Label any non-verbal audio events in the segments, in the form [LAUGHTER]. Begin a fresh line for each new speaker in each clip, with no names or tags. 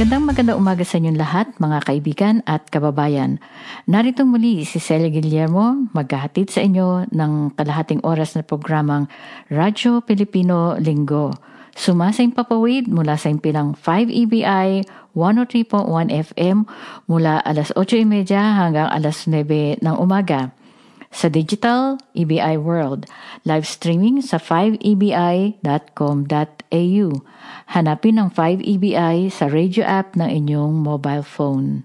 Magandang magandang umaga sa inyong lahat, mga kaibigan at kababayan. Narito muli si Celia Guillermo, maghahatid sa inyo ng kalahating oras na programang Radyo Pilipino Linggo. Sumasayang papawid mula sa impilang 5 EBI 103.1 FM mula alas 8.30 hanggang alas 9 ng umaga. Sa digital, EBI World. Live streaming sa 5ebi.com.au. Hanapin ang 5EBI sa radio app ng inyong mobile phone.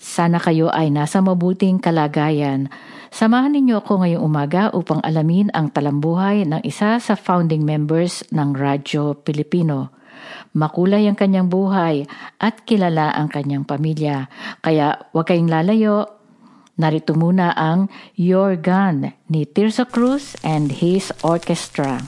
Sana kayo ay nasa mabuting kalagayan. Samahan ninyo ako ngayong umaga upang alamin ang talambuhay ng isa sa founding members ng Radyo Pilipino. Makulay ang kanyang buhay at kilala ang kanyang pamilya. Kaya huwag kayong lalayo, Narito muna ang Your Gun ni Tirso Cruz and his orchestra.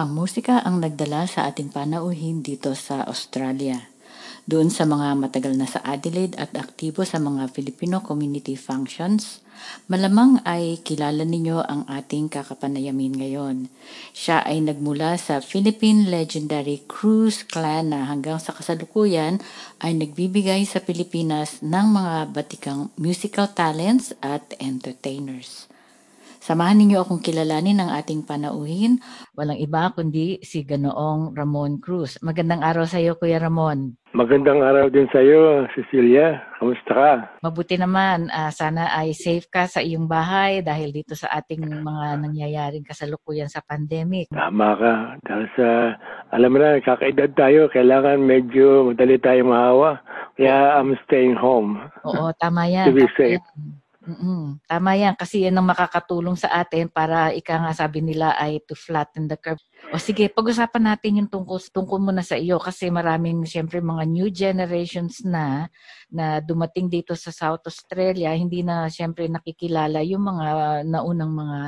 Ang musika ang nagdala sa ating panauhin dito sa Australia. Doon sa mga matagal na sa Adelaide at aktibo sa mga Filipino community functions, malamang ay kilala ninyo ang ating kakapanayamin ngayon. Siya ay nagmula sa Philippine Legendary Cruise Clan na hanggang sa kasalukuyan ay nagbibigay sa Pilipinas ng mga batikang musical talents at entertainers. Samahan ninyo akong kilalanin ng ating panauhin. Walang iba kundi si Ganoong Ramon Cruz. Magandang araw sa iyo, Kuya Ramon.
Magandang araw din sa iyo, Cecilia. Kamusta ka?
Mabuti naman. Uh, sana ay safe ka sa iyong bahay dahil dito sa ating mga nangyayaring kasalukuyan sa pandemic.
Tama ka. Dahil sa, alam mo na, kakaedad tayo. Kailangan medyo madali tayo mahawa. Kaya I'm staying home.
Oo, tama yan.
to be safe.
Yan. Mm, tama yan kasi yan ang makakatulong sa atin para ika nga sabi nila ay to flatten the curve. O sige, pag-usapan natin yung tungkol, tungkol muna sa iyo kasi maraming siyempre mga new generations na na dumating dito sa South Australia, hindi na siyempre nakikilala yung mga naunang mga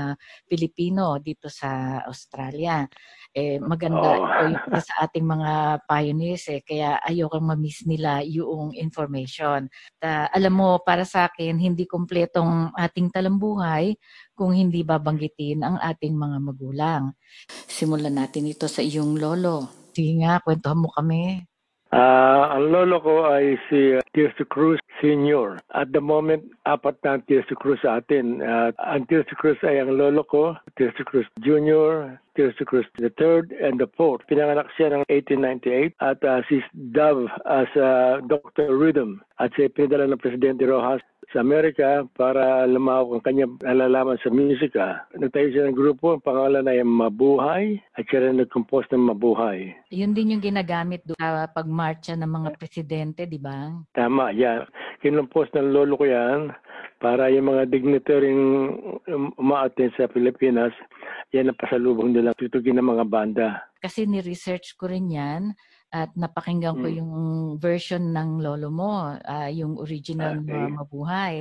Pilipino dito sa Australia. Eh, maganda
Oo.
ito [LAUGHS] sa ating mga pioneers eh, kaya ayokong ma-miss nila yung information. Ta, alam mo, para sa akin, hindi kumpletong ating talambuhay kung hindi babanggitin ang ating mga magulang. Simulan natin ito sa iyong lolo. Sige nga, kwentuhan mo kami.
Ah, ang lolo ko ay si Tirso Cruz Senior. At the moment, apat na ang Tirso Cruz sa atin. At ang Tirso Cruz ay ang lolo ko, Tirso Cruz Junior, Tirso Cruz third and the fourth. Pinanganak siya ng 1898 at uh, si Dove as uh, Dr. Rhythm at siya pinadala ng Presidente Rojas sa Amerika para lumawak ang kanyang nalalaman sa musika. Nagtayo siya ng grupo, ang pangalan ay Mabuhay at siya rin nag-compose ng Mabuhay.
Yun din yung ginagamit doon sa pagmarcha ng mga presidente, di ba?
Tama, yan. Kinumpos ng lolo ko yan para yung mga dignitaryong um, umaattend sa Pilipinas, yan ang pasalubong nila tutugin ng mga banda.
Kasi ni-research ko rin yan at napakinggan ko
Mm.
yung version ng lolo mo, ah, yung original
Okay.
na mabuhay.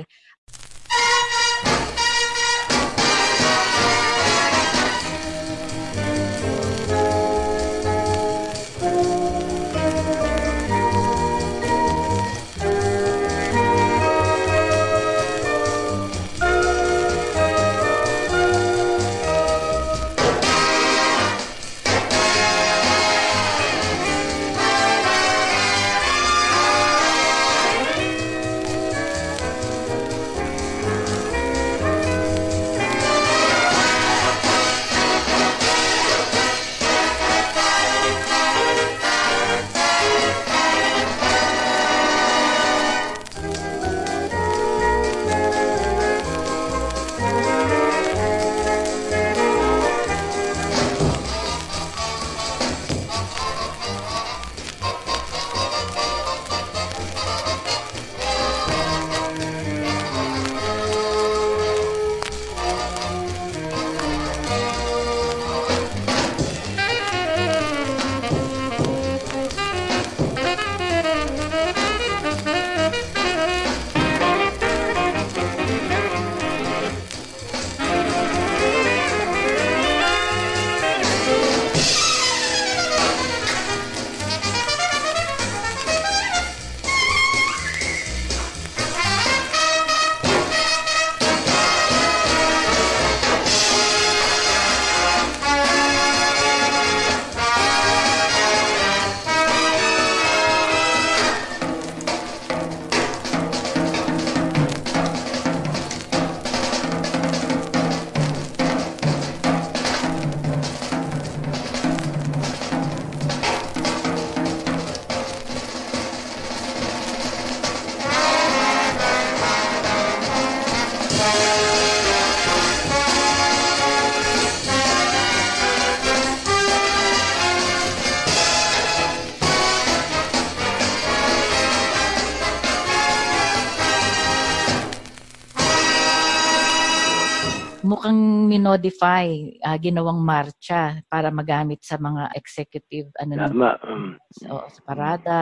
Mukhang minodify, ah, ginawang marcha para magamit sa mga executive ano
Tama. um,
o sa parada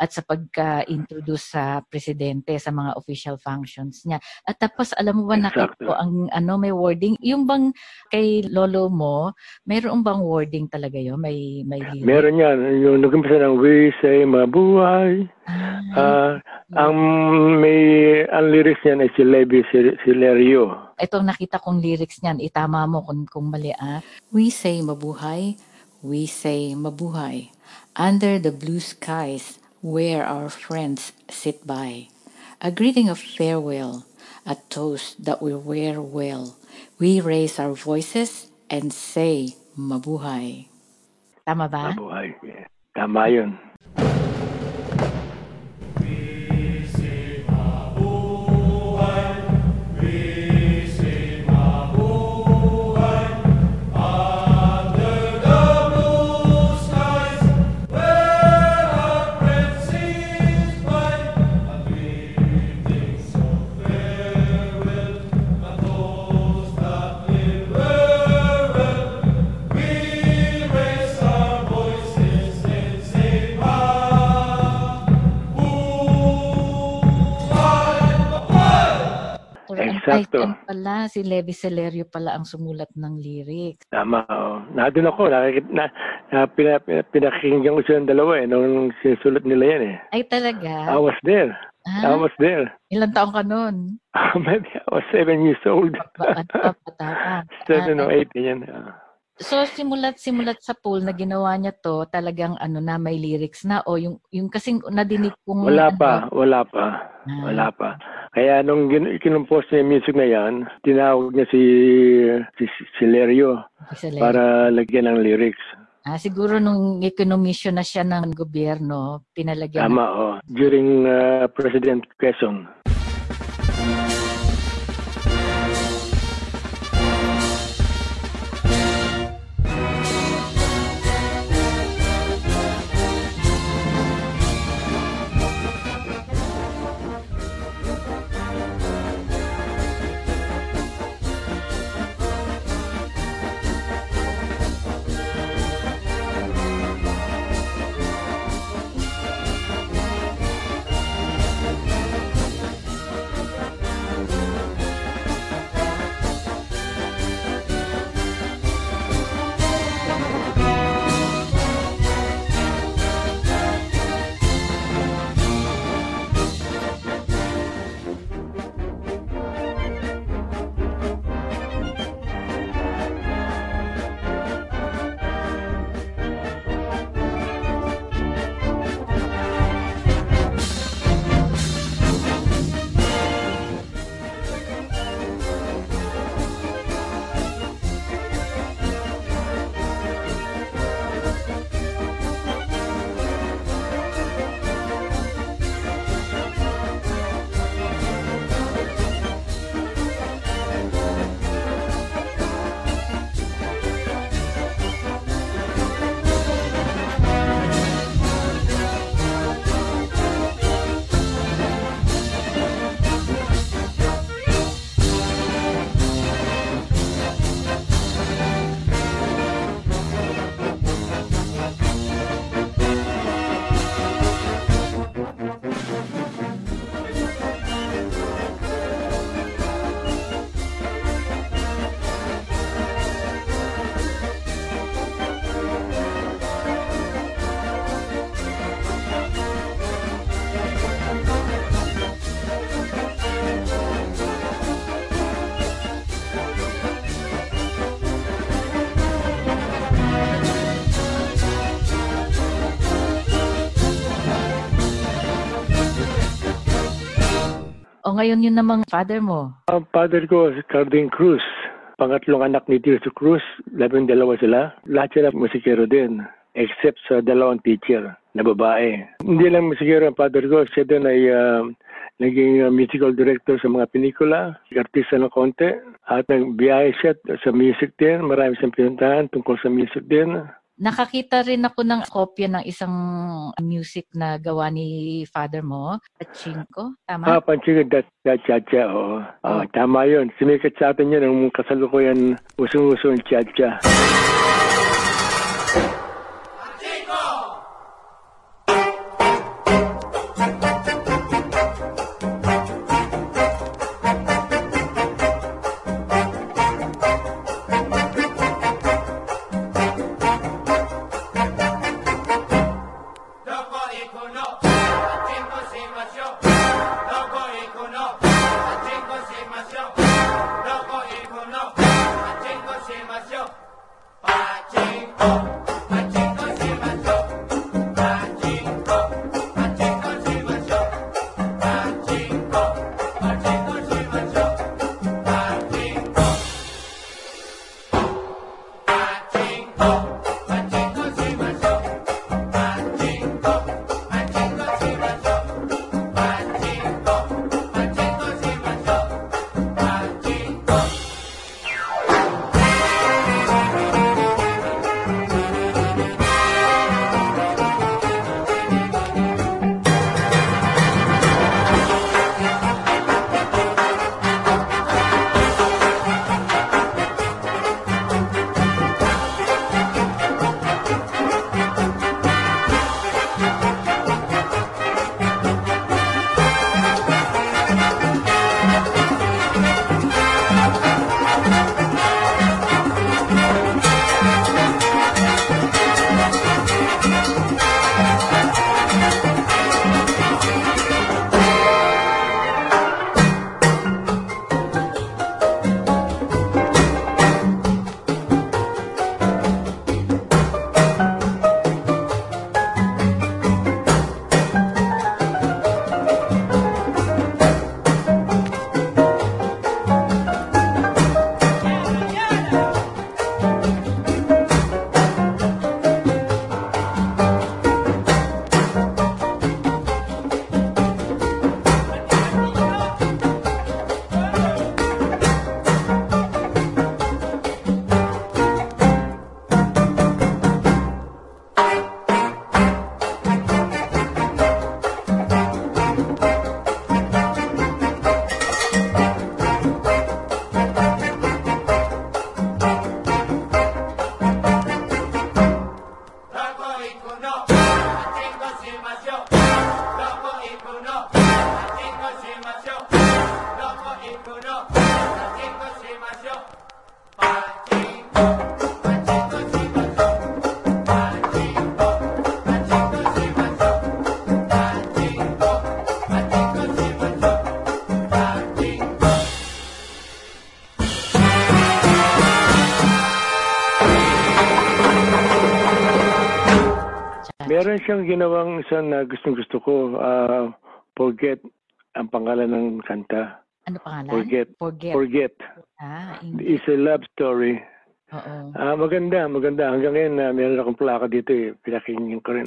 at sa pagka-introduce sa presidente sa mga official functions niya. At tapos alam mo ba nakita ko ang ano may wording, yung bang kay lolo mo, mayroon bang wording talaga 'yon? May may lyric?
Meron yan. Yung nag-umpisa ng We Say Mabuhay.
Ah,
Ah, ang may ang lyrics niyan ay si Levi Sil- Silerio.
Ito nakita kong lyrics niyan, itama mo kung kung mali ah. We say mabuhay, we say mabuhay. Under the blue skies where our friends sit by. A greeting of farewell, a toast that we wear well. We raise our voices and say mabuhay. Tama ba?
Mabuhay. Tama yun.
Ay,
Sakto.
yan pala. Si Levi Celerio pala ang sumulat ng lyrics.
Tama, oh. Nandun ako, nakikita, na, na, pina, pina, pinakinggan ko silang dalawa eh, nung sinusulat nila yan eh.
Ay,
I
talaga?
was there. I
Ah,
was there.
ilang taong ka nun? [LAUGHS]
Maybe I was seven years old.
Ba- ano pa, bata ka. [LAUGHS]
seven
Ah,
or eight, yan. Ah.
So simulat simulat sa pool na ginawa niya to, talagang ano na may lyrics na o yung yung kasing nadinig kong
Wala
ano,
pa, wala pa,
ah,
wala pa. Kaya nung kinumpos niya yung music na yan, tinawag niya si, si, si Lerio para lagyan ng lyrics.
Ah, siguro nung ikonomisyon na siya ng gobyerno, pinalagyan
Tama, oh. During uh, President Quezon.
O ngayon yun namang father mo.
Ang father ko, si Cardin Cruz. Pangatlong anak ni Tirso Cruz, labing dalawa sila. Lahat sila musikero din, except sa dalawang teacher na babae. Hindi lang musikero ang father ko, siya din ay ah, naging ah, musical director sa mga pelikula, artista ng konti. At nagbiyahe siya sa music din, marami siyang pinuntahan tungkol sa music din.
Nakakita rin ako ng kopya ng isang music na gawa ni father mo, Pachinko, tama?
Ah, Panchika that, that Chacha, oo. Ah, tama yun. Sumikat sa atin yun, ang kasalukuyan usong-uso yung Chacha. Siyang ginawang isang na gustong gusto ko, ah, Forget, ang pangalan ng kanta.
Ano pangalan?
Forget.
Forget.
Forget.
Ah, hindi.
It's a love story.
Oo.
Ah, maganda, maganda. Hanggang ngayon, na meron akong plaka dito eh. Pinakinggan ko rin.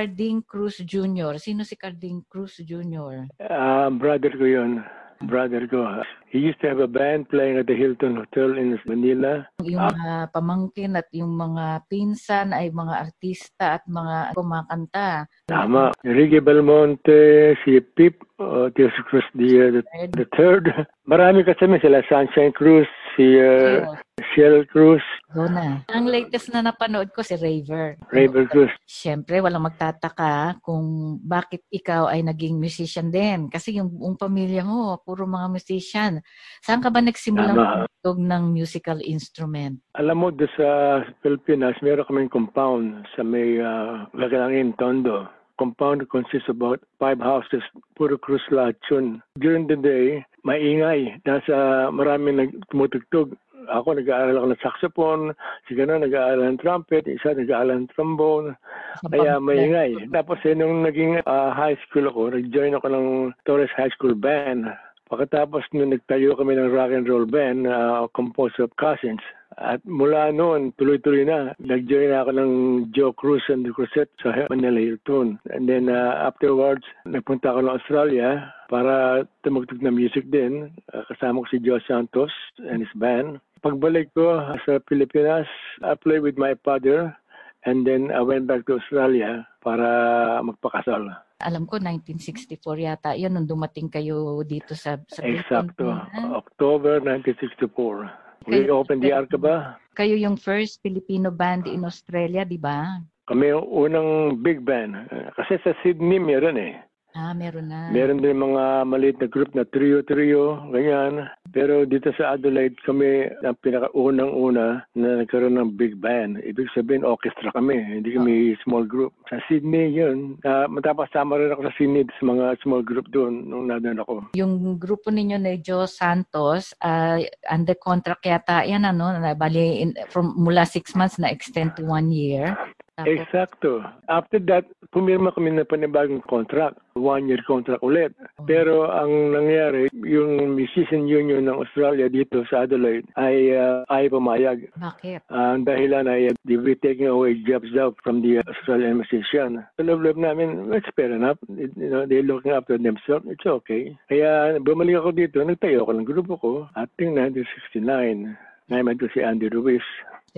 Carding Cruz Jr. Sino si Carding Cruz Jr.?
Ah, brother ko yun. Brother ko. He used to have a band playing at the Hilton Hotel in Manila.
Yung mga pamangkin at yung mga pinsan ay mga artista at mga kumakanta.
Tama. Enrique Belmonte, si Pip, uh, Cruz the, uh, the, the third. Marami kasama sila. Sunshine Cruz, si uh, Shell Cruz,
Dona. Ang latest na napanood ko si Raver.
Raver Cruz.
Siyempre, walang magtataka kung bakit ikaw ay naging musician din. Kasi yung buong pamilya mo, puro mga musician. Saan ka ba tumutog ng musical instrument?
Alam mo, doon sa Pilipinas, meron kaming compound sa may uh, Lagalangin, Tondo. Compound consists about five houses, puro cruz lahat yun. During the day, maingay. Nasa marami nag tumutugtog. Ako nag-aaral ako ng saxophone, si gano'n nag-aaral ng trumpet, isa nag-aaral ng trombone, kaya maingay. Tapos eh, nung naging ah, high school ako, nag-join ako ng Torres High School Band. Pagkatapos nung nagtayo kami ng rock and roll band, uh, composed of cousins. At mula noon, tuloy-tuloy na. Nag-join ako ng Joe Cruz and the Crusette sa Manila Hilton. And then uh, afterwards, nagpunta ako ng Australia para tumugtog na music din. Uh, kasama ko si Joe Santos and his band. Pagbalik ko sa Pilipinas, I played with my father and then I went back to Australia para magpakasal.
Alam ko, 1964 yata. Yun, nung dumating kayo dito sa, sa
Exacto.
Ha?
October 1964. We
Kayo-
opened the Arcaba.
Kayo yung first Filipino band in Australia, di ba?
Kami yung unang big band. Kasi sa Sydney meron eh.
Ah, meron na.
Meron din mga maliit na group na trio-trio, ganyan. Pero dito sa Adelaide, kami ang pinakaunang-una na nagkaroon ng big band. Ibig sabihin, orchestra kami, hindi kami small group. Sa Sydney yun, uh, matapasama rin ako sa Sydney sa mga small group doon nung nandun ako.
Yung grupo ninyo ni Joe Santos, ah, under contract yata yan, ano, na bali in, from mula six months na extend to one year.
Exacto. After that, pumirma kami ng panibagong contract. One-year contract ulit. Pero ang nangyari, yung Musician Union ng Australia dito sa Adelaide ay uh, ay pumayag.
bakit?
Ang dahilan ay uh, they were taking away jobs daw from the Australian musician. Sa loob-loob namin, it's fair enough. It- you know, they're looking after themselves. It's okay. Kaya bumalik ako dito, nagtayo ako ng grupo ko. At 1969, naman ko si Andy Ruiz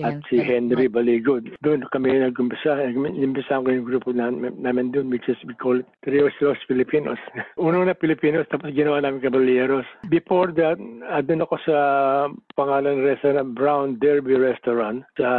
at si Henry Baligod. Doon kami nag-umpisa. Nag-umpisa ko yung grupo na, namin doon which is we call Trios Los Filipinos. [LAUGHS] Uno na Filipinos tapos ginawa namin Caballeros. Before that, uh, doon ako sa pangalan ng restaurant Brown Derby Restaurant sa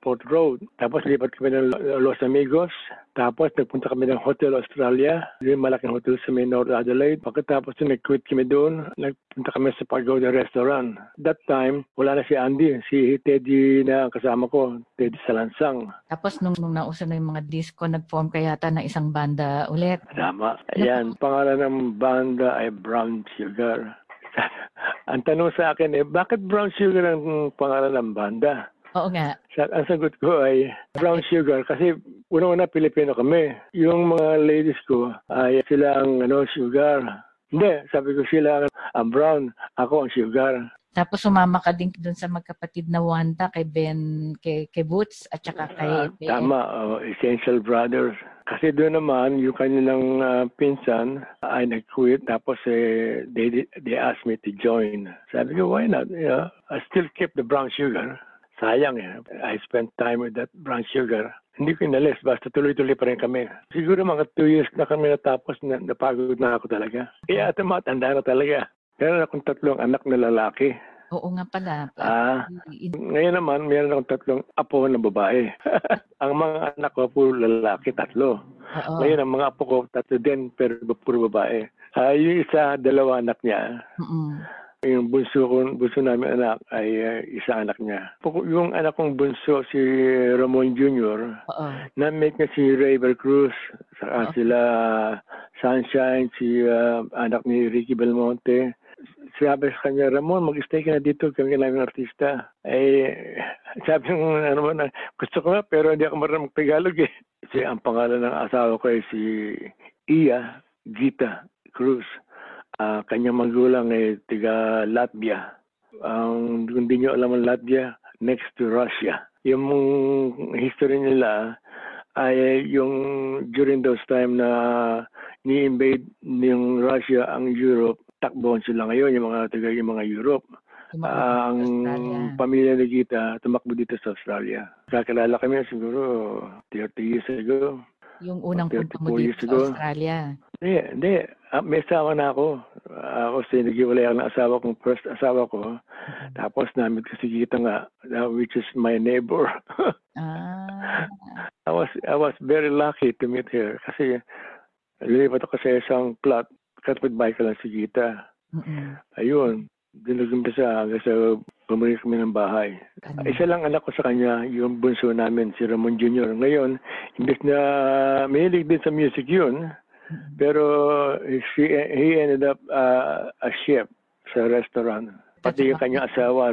Port Road. Tapos lipat kami ng Los Amigos. Tapos nagpunta kami ng Hotel Australia. Yung malaking hotel sa may North Adelaide. Pagkatapos doon, nag-quit kami doon. Nagpunta kami sa Pagoda Restaurant. That time, wala na si Andy. Si Teddy na ang kasama ko. Teddy Salansang.
Tapos nung, nung nauso na yung mga disco, nag-form ka yata ng isang banda ulit.
Tama. Ayan, pangalan ng banda ay Brown Sugar. [LAUGHS] ang tanong sa akin eh, bakit Brown Sugar ang pangalan ng banda?
Oo nga.
Sa, ang sagot ko ay brown sugar kasi una-una Pilipino kami. Yung mga ladies ko ay sila ang ano, sugar. Hindi, sabi ko sila ang brown, ako ang sugar.
Tapos sumama ka din dun sa magkapatid na Wanda, kay Ben, kay, kay Boots, at saka kay
Ah,
Ben.
tama, oh, Essential Brothers. Kasi doon naman, yung kanilang ah, pinsan ay nag-quit tapos eh, they, they asked me to join. Sabi ko, why not? You know, I still keep the brown sugar. Sayang eh. I spent time with that brown sugar. Hindi ko inalis, basta tuloy-tuloy pa rin kami. Siguro mga two years na kami natapos, na, napagod na ako talaga. Kaya ito matanda na talaga. Meron akong tatlong anak na lalaki.
Oo nga pala.
Ah, ngayon naman, meron akong tatlong apo na babae. [LAUGHS] ang mga anak ko, puro lalaki, tatlo.
Oo.
Ngayon, ang mga apo ko, tatlo din, pero puro babae. Ah, yung isa, dalawa anak niya.
Mm-mm.
Yung bunso ko, bunso namin anak ay ah, isa anak niya. Yung anak kong bunso, si Ramon Jr.,
Oo.
na-meet niya si Raver Cruz, saka
Okay.
sila Sunshine, si ah, anak ni Ricky Belmonte. Sabi sa kanya, Ramon, mag-stay ka na dito, kami namin artista. Eh, sabi ng ano mo na, gusto ko nga, pero hindi ako marunong Tagalog eh. Kasi ang pangalan ng asawa ko ay si Iya Gita Cruz. Ah, kanyang magulang ay tiga Latvia. Ang kung di nyo alam ang Latvia, next to Russia. Yung history nila ay yung during those time na ni-invade ng Russia ang Europe, takbohan sila ngayon, yung mga taga yung mga Europe. Ah, ang pamilya ni Gita tumakbo dito sa Australia. Kakilala kami siguro 30 years ago.
Yung unang punta mo
34
dito sa. Australia.
Hindi, hindi. Ah, may asawa na ako. Ah, kasi naghiwalay ako ng asawa kong first asawa ko. Tapos namin ko si Gita nga, which is my neighbor. [LAUGHS]
Ah.
I was I was very lucky to meet her kasi lilipat ako sa isang plot kapitbahay ko lang si Gita.
Mm-mm.
Ayun, doon nag-umpisa hanggang sa bumalik kami ng bahay.
Ano?
Isa lang anak ko sa kanya, yung bunso namin, si Ramon Jr. Ngayon, imbes na mahilig din sa music yun,
Mm-mm.
pero she, he ended up uh, a chef sa restaurant. Pati yung kanyang asawa,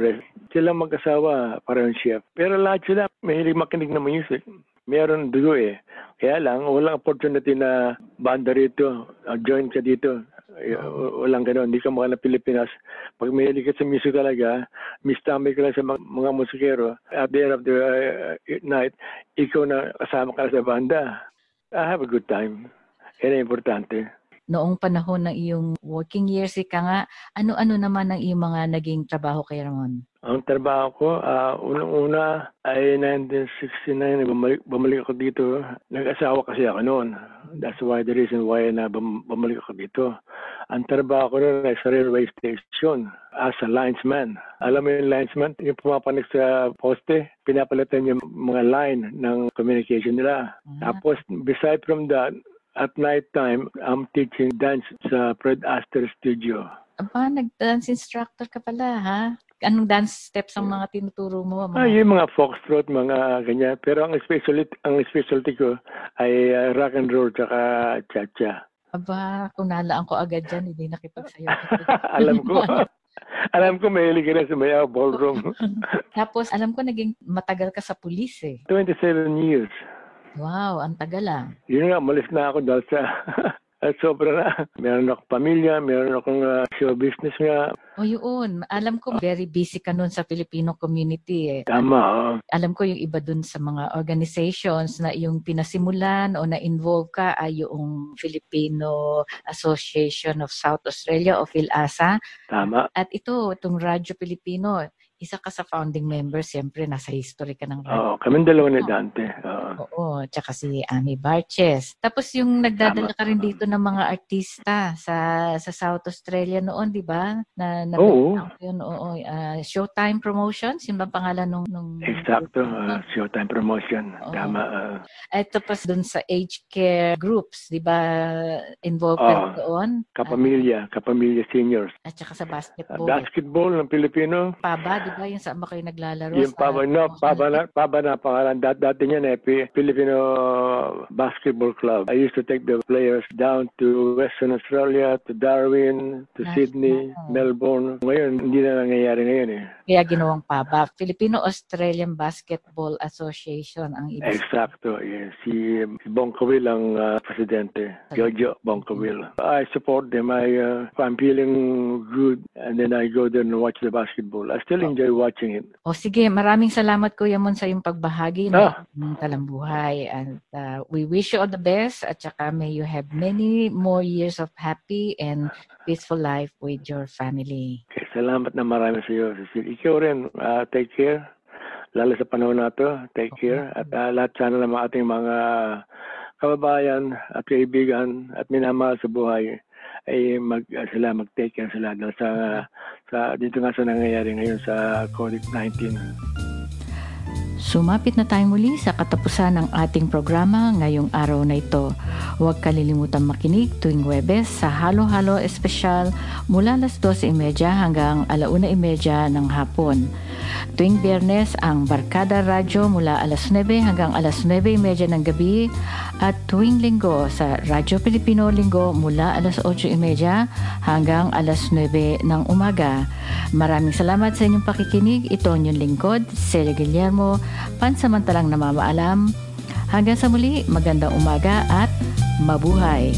sila mag-asawa, parang chef. Pero lahat sila mahilig makinig ng music. Meron dugo eh. Kaya lang, walang opportunity na banda rito, uh, join ka dito. W- Walang gano'n, hindi ka mukha ng Pilipinas. Pag mahilig ka sa music talaga, mistambay ka lang sa mga, mga musikero. At the end of the uh, night, ikaw na kasama ka sa banda. I have a good time. Yan ang importante.
Noong panahon ng iyong working years, ika nga, ano-ano naman ang iyong mga naging trabaho kay Ramon?
Ang trabaho ko, ah, unang-una ay 1969, bumalik, bumalik ako dito. Nag-asawa kasi ako noon. That's why the reason why na bum- bumalik ako dito. Ang trabaho ko noon ay sa railway station as a linesman. Alam mo yung linesman, yung pumapanik sa poste, pinapalitan yung mga line ng communication nila.
Ah.
Tapos, beside from that, At night time, I'm teaching dance sa Fred Astaire Studio.
Aba, nag-dance instructor ka pala, ha? Anong dance steps ang mga tinuturo mo?
Ah,
Mga...
yung mga foxtrot, mga ganyan. Pero ang specialty, ang specialty ko ay uh, rock and roll tsaka cha-cha.
Aba, kung nalaan ko agad dyan, hindi nakipagsayaw. [LAUGHS]
alam ko. [LAUGHS] alam ko may ka na sumayaw ballroom. [LAUGHS]
Tapos, alam ko naging matagal ka sa pulis eh.
27 years.
Wow, ang tagal ah.
Yun nga, malis na ako dahil sa [LAUGHS] at sobra na. Meron akong pamilya, meron akong uh, show business nga.
O yun, alam ko very busy ka nun sa Filipino community eh.
Tama, oh.
Alam ko yung iba dun sa mga organizations na yung pinasimulan o na-involve ka ay yung Filipino Association of South Australia o PhilAsa.
tama.
At ito, itong Radyo Pilipino, isa ka sa founding member, siyempre nasa history ka ng.
Oo, kami dalawa ni Dante. Oo.
Oo, tsaka si Ami Barches. Tapos yung nagdadala ka rin dito ng mga artista sa sa South Australia noon, di ba? Na, na
Oo.
yun, oo, ah, Showtime Promotions, yun ba ang pangalan nung nung
Exacto, uh, showtime promotion.
Oo.
Tama. uh,
Ito pa dun sa age care groups, di ba? Involved ka rin doon.
kapamilya, kapamilya seniors.
At saka sa
Uh,
basketball.
basketball ng Pilipino.
Paba, di ba? Yung saan ba kayo naglalaro?
Yung
sa-
Paba, no, Paba na, Paba na pangalan. Dat, dati niyan eh, Pi- Filipino Basketball Club. I used to take the players down to Western Australia, to Darwin, to
Nice.
Sydney, Melbourne. Ngayon, hindi na nangyayari ngayon eh.
Kaya ginawang PABA. Filipino-Australian Basketball Association ang ibig
Exacto. Yeah. Si, Bongkowil ang uh, presidente. Jojo Bongkowil. I support them. I, uh, I'm feeling good and then I go there and watch the basketball. I still enjoy watching it.
O sige, maraming salamat Kuya Mon sa iyong pagbahagi ng
Ah.
talambuhay. And uh, we wish you all the best at saka may you have many more years of happy and peaceful life with your family.
Okay, salamat na marami sa iyo, Cecil. Ikaw rin, uh, take care. Lalo sa panahon na to, take care. At uh, lahat sana ng ating mga kababayan at kaibigan at minamahal sa buhay ay mag uh, sila mag-take care sila sa sa dito nga sa nangyayari ngayon sa COVID-19.
Sumapit na tayo muli sa katapusan ng ating programa ngayong araw na ito. Huwag kalilimutan makinig tuwing Webes sa Halo Halo Espesyal mula alas 12.30 hanggang alauna 30 ng hapon. Tuwing Biyernes ang Barkada Radyo mula alas 9 hanggang alas 9.30 ng gabi at tuwing Linggo sa Radyo Pilipino Linggo mula alas 8.30 hanggang alas 9 ng umaga. Maraming salamat sa inyong pakikinig. Ito ang inyong lingkod, Celia Guillermo, pansamantalang namamaalam. Hanggang sa muli, magandang umaga at mabuhay!